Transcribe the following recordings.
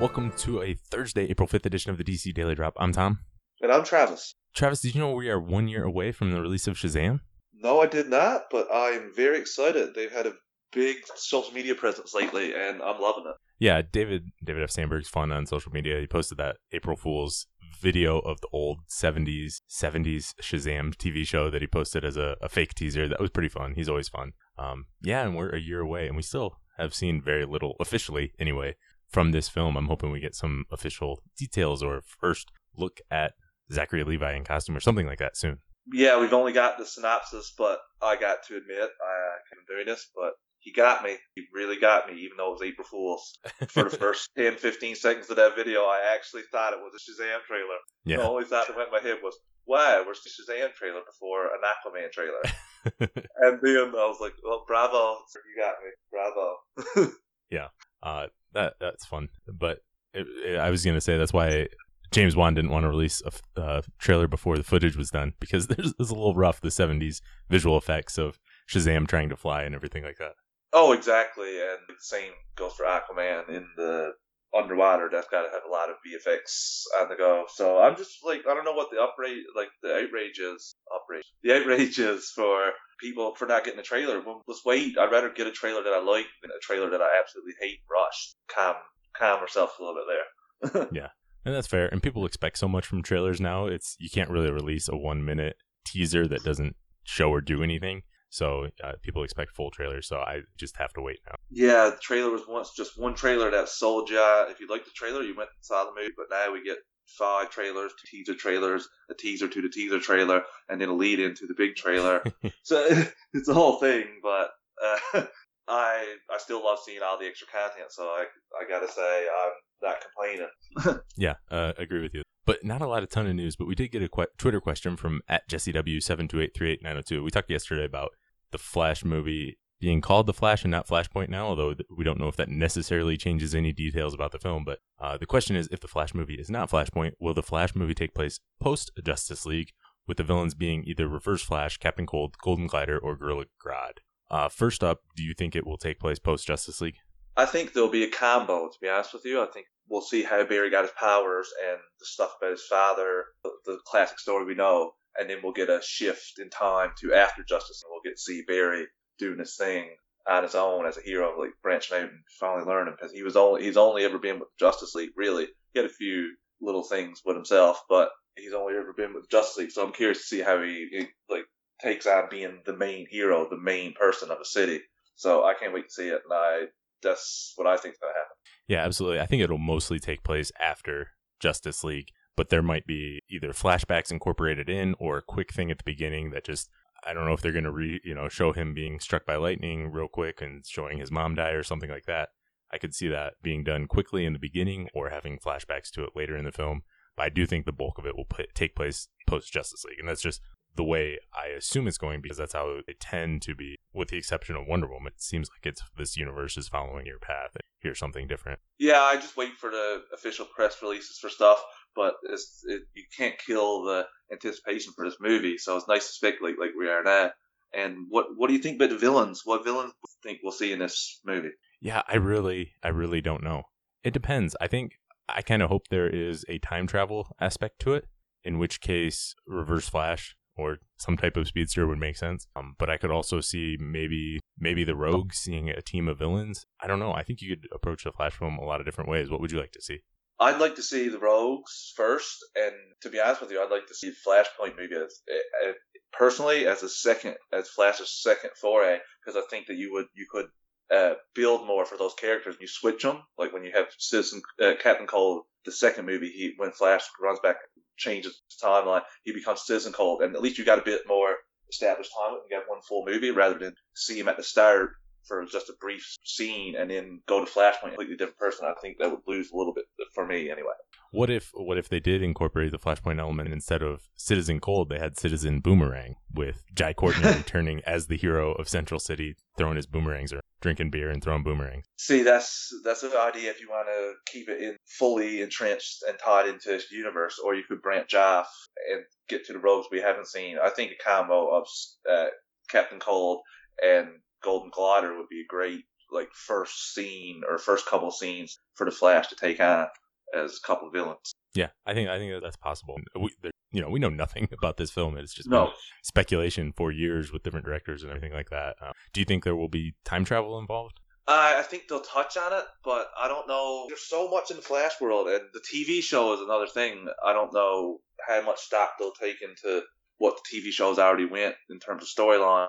Welcome to a Thursday, April 5th edition of the DC Daily Drop. I'm Tom. And I'm Travis. Travis, did you know we are one year away from the release of Shazam? No, I did not, but I'm very excited. They've had a big social media presence lately, and I'm loving it. Yeah, David David F. Sandberg's fun on social media. He posted that April Fool's video of the old 70s 70s Shazam TV show that he posted as a, a fake teaser. That was pretty fun. He's always fun. Um, yeah, and we're a year away, and we still have seen very little officially anyway from this film. I'm hoping we get some official details or first look at Zachary Levi in costume or something like that soon. Yeah, we've only got the synopsis, but I got to admit, I am doing this, but he got me. He really got me, even though it was April Fool's. For the first 10, 15 seconds of that video, I actually thought it was a Shazam trailer. Yeah. The only thought that went in my head was, wow, where's the Shazam trailer before an Aquaman trailer? and then I was like, well, bravo. You got me. Bravo. yeah. Uh, that that's fun. But it, it, I was gonna say that's why James Wan didn't want to release a uh, trailer before the footage was done because there's, there's a little rough the '70s visual effects of Shazam trying to fly and everything like that. Oh, exactly, and the same goes for Aquaman in the underwater. That's got to have a lot of VFX on the go. So I'm just like, I don't know what the outrage, like the outrage is. Outrage. The outrage is for people for not getting a trailer. Well, let's wait. I'd rather get a trailer that I like than a trailer that I absolutely hate. Rush. Calm, calm yourself a little bit there. yeah, and that's fair. And people expect so much from trailers now. It's you can't really release a one minute teaser that doesn't show or do anything. So uh, people expect full trailers. So I just have to wait now. Yeah, the trailer was once just one trailer that sold you. If you liked the trailer, you went and saw the movie. But now we get five trailers, two teaser trailers, a teaser to the teaser trailer, and then a lead into the big trailer. so it's a whole thing. But uh, I I still love seeing all the extra content. So I I gotta say I'm not complaining. yeah, uh, agree with you. But not a lot of ton of news. But we did get a que- Twitter question from at Jesse W seven two eight three eight nine zero two. We talked yesterday about the Flash movie being called The Flash and not Flashpoint now, although we don't know if that necessarily changes any details about the film. But uh, the question is if the Flash movie is not Flashpoint, will the Flash movie take place post Justice League, with the villains being either Reverse Flash, Captain Cold, Golden Glider, or Gorilla Grodd? Uh, first up, do you think it will take place post Justice League? I think there'll be a combo, to be honest with you. I think we'll see how Barry got his powers and the stuff about his father, the, the classic story we know, and then we'll get a shift in time to after Justice, and we'll get to see Barry doing his thing on his own as a hero, like branching out and finally learning because he was only he's only ever been with Justice League. Really, he had a few little things with himself, but he's only ever been with Justice League. So I'm curious to see how he, he like takes on being the main hero, the main person of a city. So I can't wait to see it, and I that's what I think is going to happen. Yeah, absolutely. I think it'll mostly take place after Justice League, but there might be either flashbacks incorporated in or a quick thing at the beginning that just I don't know if they're going to re, you know, show him being struck by lightning real quick and showing his mom die or something like that. I could see that being done quickly in the beginning or having flashbacks to it later in the film. But I do think the bulk of it will p- take place post Justice League, and that's just the way I assume it's going because that's how they tend to be. With the exception of Wonder Woman, it seems like it's this universe is following your path. And here's something different. Yeah, I just wait for the official press releases for stuff, but it's, it, you can't kill the anticipation for this movie. So it's nice to speculate like we are now. And what what do you think about the villains? What villains think we'll see in this movie? Yeah, I really, I really don't know. It depends. I think I kind of hope there is a time travel aspect to it, in which case Reverse Flash or some type of speedster would make sense. Um, but I could also see maybe maybe the Rogue seeing a team of villains. I don't know. I think you could approach the Flash film a lot of different ways. What would you like to see? I'd like to see the Rogues first, and to be honest with you, I'd like to see Flashpoint maybe as, as personally as a second, as Flash's second foray, because I think that you would you could uh, build more for those characters. And you switch them, like when you have Citizen uh, Captain Cold, the second movie, he when Flash runs back, changes timeline, he becomes Citizen Cold, and at least you got a bit more established time. And you got one full movie rather than see him at the start for just a brief scene and then go to Flashpoint, a completely different person. I think that would lose a little bit for me anyway. What if what if they did incorporate the Flashpoint element instead of Citizen Cold, they had Citizen Boomerang with Jai Courtney returning as the hero of Central City, throwing his boomerangs or drinking beer and throwing boomerangs. See, that's that's an idea if you want to keep it in fully entrenched and tied into this universe, or you could branch off and get to the rogues we haven't seen. I think a combo of uh, Captain Cold and Golden Glider would be a great like first scene or first couple scenes for the Flash to take on as a couple villains. Yeah, I think I think that's possible. We, there, you know, we know nothing about this film. It's just No, speculation for years with different directors and everything like that. Uh, do you think there will be time travel involved? I, I think they'll touch on it, but I don't know. There's so much in the Flash world, and the TV show is another thing. I don't know how much stock they'll take into what the TV shows already went in terms of storylines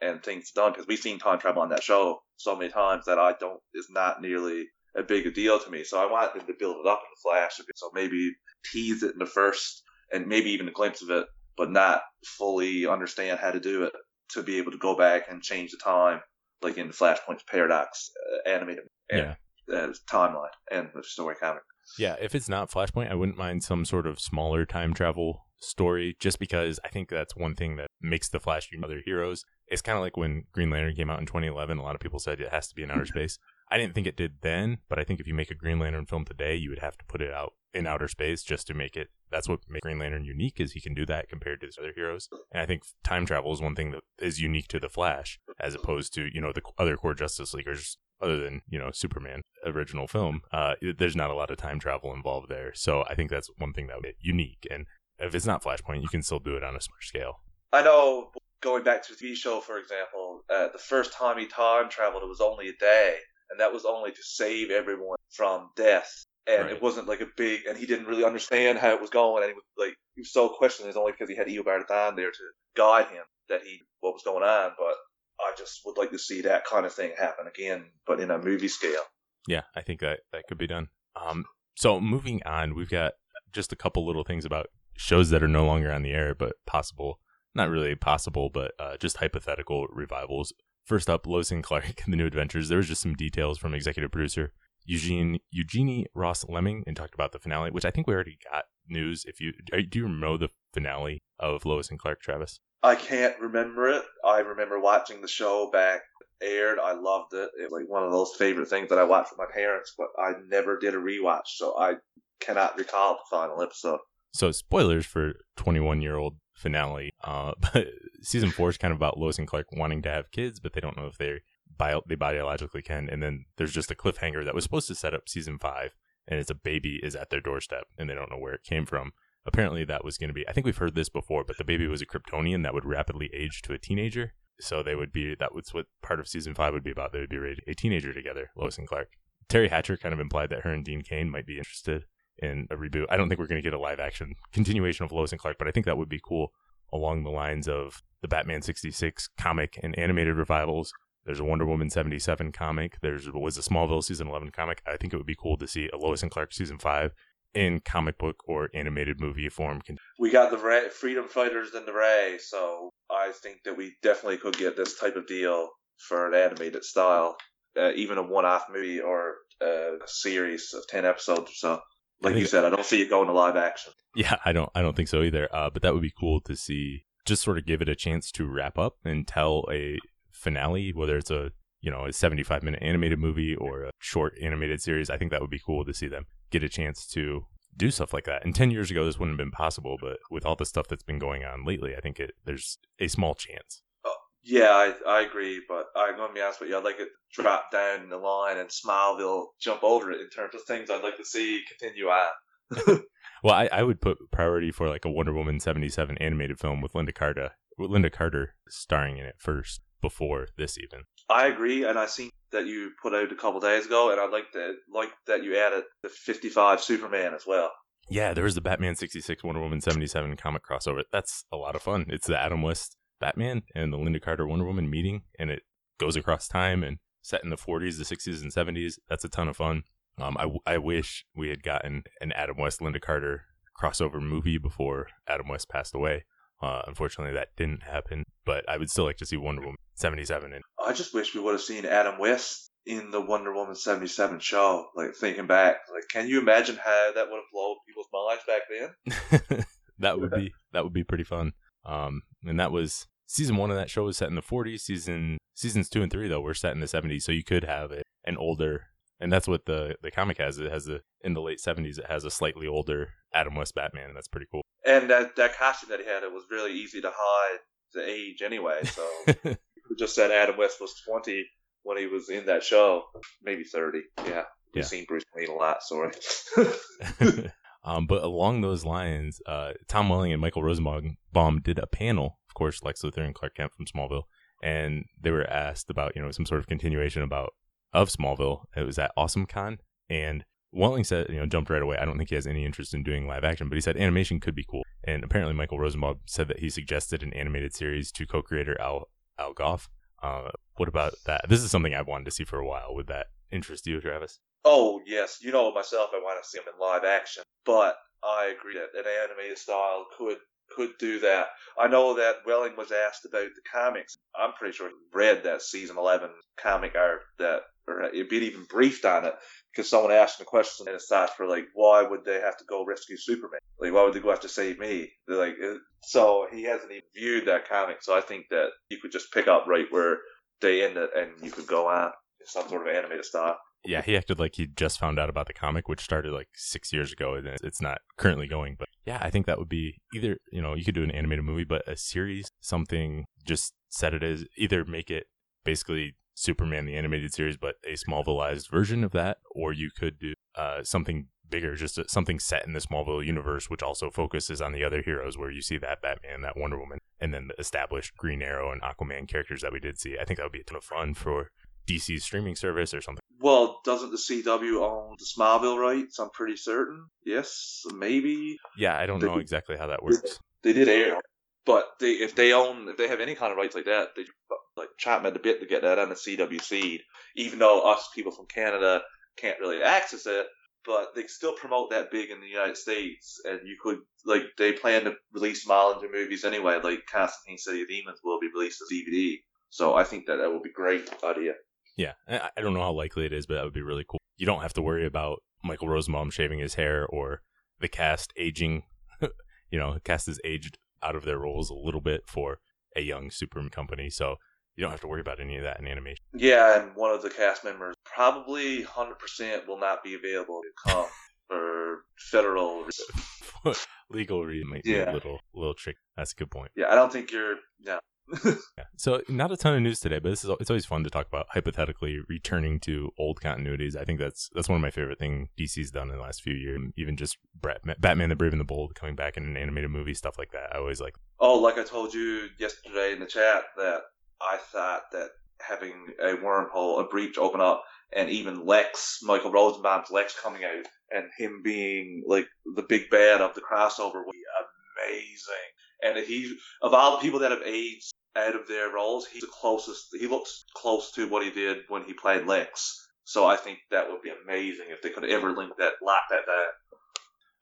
and things done, because we've seen time travel on that show so many times that I don't is not nearly a big a deal to me. So I want them to build it up in the Flash. So maybe tease it in the first, and maybe even a glimpse of it, but not fully understand how to do it to be able to go back and change the time, like in the Flashpoint Paradox uh, animated Yeah. uh, timeline and the story comic. Yeah, if it's not Flashpoint, I wouldn't mind some sort of smaller time travel story just because I think that's one thing that makes the Flash unique other heroes. It's kind of like when Green Lantern came out in 2011, a lot of people said it has to be in outer space. I didn't think it did then, but I think if you make a Green Lantern film today, you would have to put it out in outer space just to make it. That's what makes Green Lantern unique is he can do that compared to his other heroes. And I think time travel is one thing that is unique to the Flash as opposed to you know the other core Justice Leaguers other than you know Superman original film. Uh, there's not a lot of time travel involved there, so I think that's one thing that would be unique. And if it's not Flashpoint, you can still do it on a smart scale. I know going back to the TV show, for example, uh, the first time he time traveled, it was only a day, and that was only to save everyone from death. And Right. it wasn't like a big, and he didn't really understand how it was going, and he was like, he was so questioning. It's only because he had Eobard there to guide him that he what was going on. But I just would like to see that kind of thing happen again, but in a movie scale. Yeah, I think that that could be done. Um, so moving on, we've got just a couple little things about shows that are no longer on the air, but possible, not really possible, but uh, just hypothetical revivals. First up, Lois and Clark: The New Adventures. There was just some details from executive producer Eugene Eugenie Ross Leming, and talked about the finale, which I think we already got news. If you do, you know the finale of Lois and Clark, Travis? I can't remember it. I remember watching the show back aired. I loved it. It was like one of those favorite things that I watched with my parents, but I never did a rewatch, so I cannot recall the final episode. So spoilers for 21 year old finale. Uh, but season four is kind of about Lois and Clark wanting to have kids, but they don't know if they bio- they biologically can. And then there's just a cliffhanger that was supposed to set up season five, and it's a baby is at their doorstep, and they don't know where it came from. Apparently, that was going to be. I think we've heard this before, but the baby was a Kryptonian that would rapidly age to a teenager. So they would be. That was what part of season five would be about. They would be a teenager together, Lois and Clark. Teri Hatcher kind of implied that her and Dean Cain might be interested in a reboot. I don't think we're going to get a live action continuation of Lois and Clark, but I think that would be cool along the lines of the Batman 66 comic and animated revivals. There's a Wonder Woman 77 comic. There's was a Smallville season 11 comic. I think it would be cool to see a Lois and Clark season 5 in comic book or animated movie form. We got the Ray, Freedom Fighters and the Ray, so I think that we definitely could get this type of deal for an animated style, uh, even a one-off movie or uh, a series of ten episodes or so. Like you said, I don't see it going to live action. Yeah, I don't I don't think so either. Uh, but that would be cool to see. Just sort of give it a chance to wrap up and tell a finale, whether it's a you know a 75 minute animated movie or a short animated series. I think that would be cool to see them get a chance to do stuff like that. And 10 years ago, this wouldn't have been possible, but with all the stuff that's been going on lately, I think it there's a small chance. Yeah, I, I agree, but I'm going to be honest with you. I'd like it to drop down the line and Smallville jump over it in terms of things I'd like to see continue on. Well, I, I would put priority for like a Wonder Woman 77 animated film with Lynda Carter, with Lynda Carter starring in it first before this even. I agree, and I seen that you put out a couple days ago, and I'd like that like that you added the 55 Superman as well. Yeah, there was the Batman 66 Wonder Woman 77 comic crossover. That's a lot of fun. It's the Adam West Batman and the Lynda Carter Wonder Woman meeting, and it goes across time and set in the 40s, the 60s, and 70s. That's a ton of fun. Um, I, I wish we had gotten an Adam West Lynda Carter crossover movie before Adam West passed away. Uh, unfortunately, that didn't happen, but I would still like to see Wonder Woman 77 and I just wish we would have seen Adam West in the Wonder Woman 77 show. Like thinking back, like can you imagine how that would have blown people's minds back then? that would be that would be pretty fun. Um, and that was season one of that show was set in the 40s. Season seasons two and three though were set in the 70s, so you could have a, an older, and that's what the the comic has. It has a in the late 70s. It has a slightly older Adam West Batman, and that's pretty cool. And that that costume that he had, it was really easy to hide the age anyway. So we just said Adam West was 20 when he was in that show. Maybe 30. Yeah. We've Yeah. seen Bruce Wayne a lot, sorry. um, but along those lines, uh, Tom Welling and Michael Rosenbaum did a panel, of course, Lex Luthor and Clark Kent from Smallville, and they were asked about you know some sort of continuation about of Smallville. It was at Awesome Con, and Welling said you know jumped right away. I don't think he has any interest in doing live action, but he said animation could be cool. And apparently, Michael Rosenbaum said that he suggested an animated series to co-creator Al Al Gough. Uh, what about that? This is something I've wanted to see for a while. Would that interest you, Travis? Oh yes, you know myself. I want to see them in live action, but I agree that an animated style could could do that. I know that Welling was asked about the comics. I'm pretty sure he read that season 11 comic art that, or it'd been even briefed on it because someone asked him a question and it's not for like, why would they have to go rescue Superman? Like, why would they go have to save me? They're like, uh, so he hasn't even viewed that comic. So I think that you could just pick up right where they end it and you could go on in some sort of animated style. Yeah, he acted like he just found out about the comic, which started like six years ago, and it's not currently going. But yeah, I think that would be either you know you could do an animated movie, but a series, something just set it as either make it basically Superman the animated series, but a Smallvilleized version of that, or you could do uh, something bigger, just something set in the Smallville universe, which also focuses on the other heroes, where you see that Batman, that Wonder Woman, and then the established Green Arrow and Aquaman characters that we did see. I think that would be a ton of fun for DC's streaming service or something. Well, doesn't the CW own the Smallville rights? I'm pretty certain. Yes, maybe. Yeah, I don't know exactly how that works. They did air, but they if they own if they have any kind of rights like that, they like at the bit to get that on the CW seed. Even though us people from Canada can't really access it, but they still promote that big in the United States, and you could like they plan to release into movies anyway. Like Constantine City of Demons will be released as DVD, so I think that that would be great idea. Yeah, I I don't know how likely it is, but that would be really cool. You don't have to worry about Michael Rosenbaum shaving his hair or the cast aging. you know, the cast is aged out of their roles a little bit for a young Superman company, so you don't have to worry about any of that in animation. Yeah, and one of the cast members probably 100% will not be available to come for federal. Legal reason Yeah. a little little trick. That's a good point. Yeah, I don't think you're. Yeah. Yeah. So not a ton of news today, but this is it's always fun to talk about hypothetically returning to old continuities. I think that's that's one of my favorite thing DC's done in the last few years. Even just Batman, Batman the Brave and the Bold coming back in an animated movie, stuff like that. I always like. Oh, like I told you yesterday in the chat, that I thought that having a wormhole, a breach open up, and even Lex, Michael Rosenbaum's Lex coming out, and him being like the big bad of the crossover would be amazing. And he, of all the people that have aged out of their roles, he's the closest. He looks close to what he did when he played Lex. So I think that would be amazing if they could ever link that, lock that.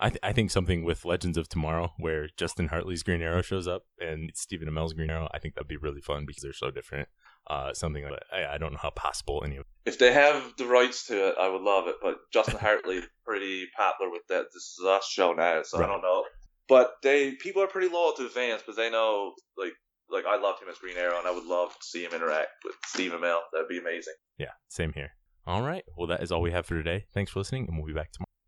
I, th- I think something with Legends of Tomorrow, where Justin Hartley's Green Arrow shows up and Stephen Amell's Green Arrow. I think that'd be really fun because they're so different. Uh, something like I, I don't know how possible any of. If they have the rights to it, I would love it. But Justin Hartley pretty popular with that This Is Us show now, so Right. I don't know. But they people are pretty loyal to fans because they know like like I loved him as Green Arrow, and I would love to see him interact with Steve Amell. That'd be amazing. Yeah, same here. All right. Well, that is all we have for today. Thanks for listening, and we'll be back tomorrow.